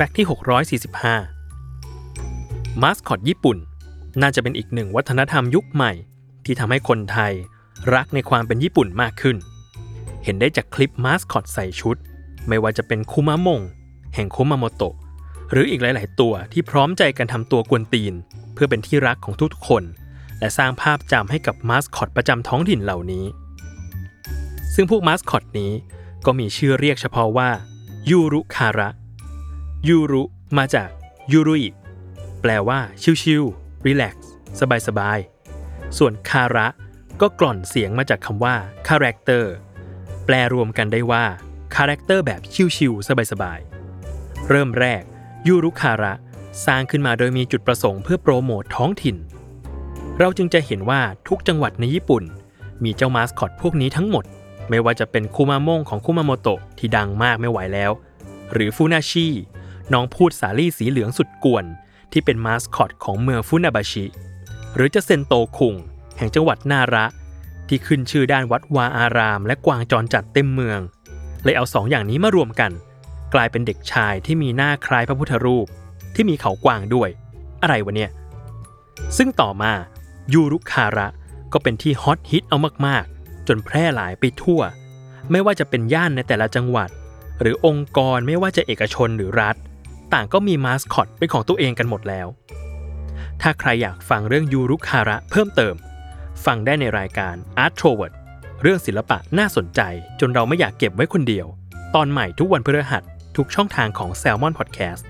Fact ที่ 645 มาสคอตญี่ปุ่น น่าจะเป็นอีกหนึ่งวัฒนธรรมยุคใหม่ ที่ทำให้คนไทยรักในความเป็นญี่ปุ่นมากขึ้น เห็นได้จากคลิปมาสคอตใส่ชุด ไม่ว่าจะเป็นคุมะมง แห่งคุมาโมโตะ หรืออีกหลาย ๆ ตัวที่พร้อมใจกันทำตัวกวนตีน เพื่อเป็นที่รักของทุกๆคน และสร้างภาพจำให้กับมาสคอตประจำท้องถิ่นเหล่านี้ ซึ่งพวกมาสคอตนี้ก็มีชื่อเรียกเฉพาะว่ายูรุคาระ ยูรุมาจากยูรุอิแปลว่า ชิวๆ relax สบายๆ ส่วนคาระ ก็กร่อนเสียงมาจากคำว่าคาแรคเตอร์แปลรวมกันได้ว่าคาแรคเตอร์แบบชิวๆสบายๆ เริ่มแรกยูรุคาระสร้างขึ้นมาโดยมีจุดประสงค์เพื่อโปรโมทท้องถิ่น เราจึงจะเห็นว่าทุกจังหวัดในญี่ปุ่น มีเจ้ามาสคอตพวกนี้ทั้งหมด ไม่ว่าจะเป็นคุมาโมงของคุมาโมโตะที่ดังมากไม่ไหวแล้ว หรือฟูนาชิ น้องพูดสาลี่สีเหลืองสุดกวน ที่เป็นมาสคอตของเมืองฟุนาบาชิ หรือจะเซนโตคุงแห่งจังหวัดนาระ ที่ขึ้นชื่อด้านวัดวาอาราม และกวางจรจัดเต็มเมือง เลยเอาสองอย่างนี้มารวมกัน กลายเป็นเด็กชายที่มีหน้าคล้ายพระพุทธรูป ที่มีเขากวางด้วย อะไรวะเนี่ย ซึ่งต่อมายูรุคาระก็เป็นที่ฮอตฮิตเอามากๆ จนแพร่หลายไปทั่ว ไม่ว่าจะเป็นย่านในแต่ละจังหวัด หรือองค์กรไม่ว่าจะเอกชนหรือรัฐ ต่างก็มีมาสคอตเป็นของตัวเองกันหมดแล้ว ถ้าใครอยากฟังเรื่องยูรุคาระเพิ่มเติม ฟังได้ในรายการ Art t r o v e r t เรื่องศิลปะน่าสนใจจนเราไม่อยากเก็บไว้คนเดียว ตอนใหม่ทุกวันพฤหัสทุกช่องทางของ Salmon Podcast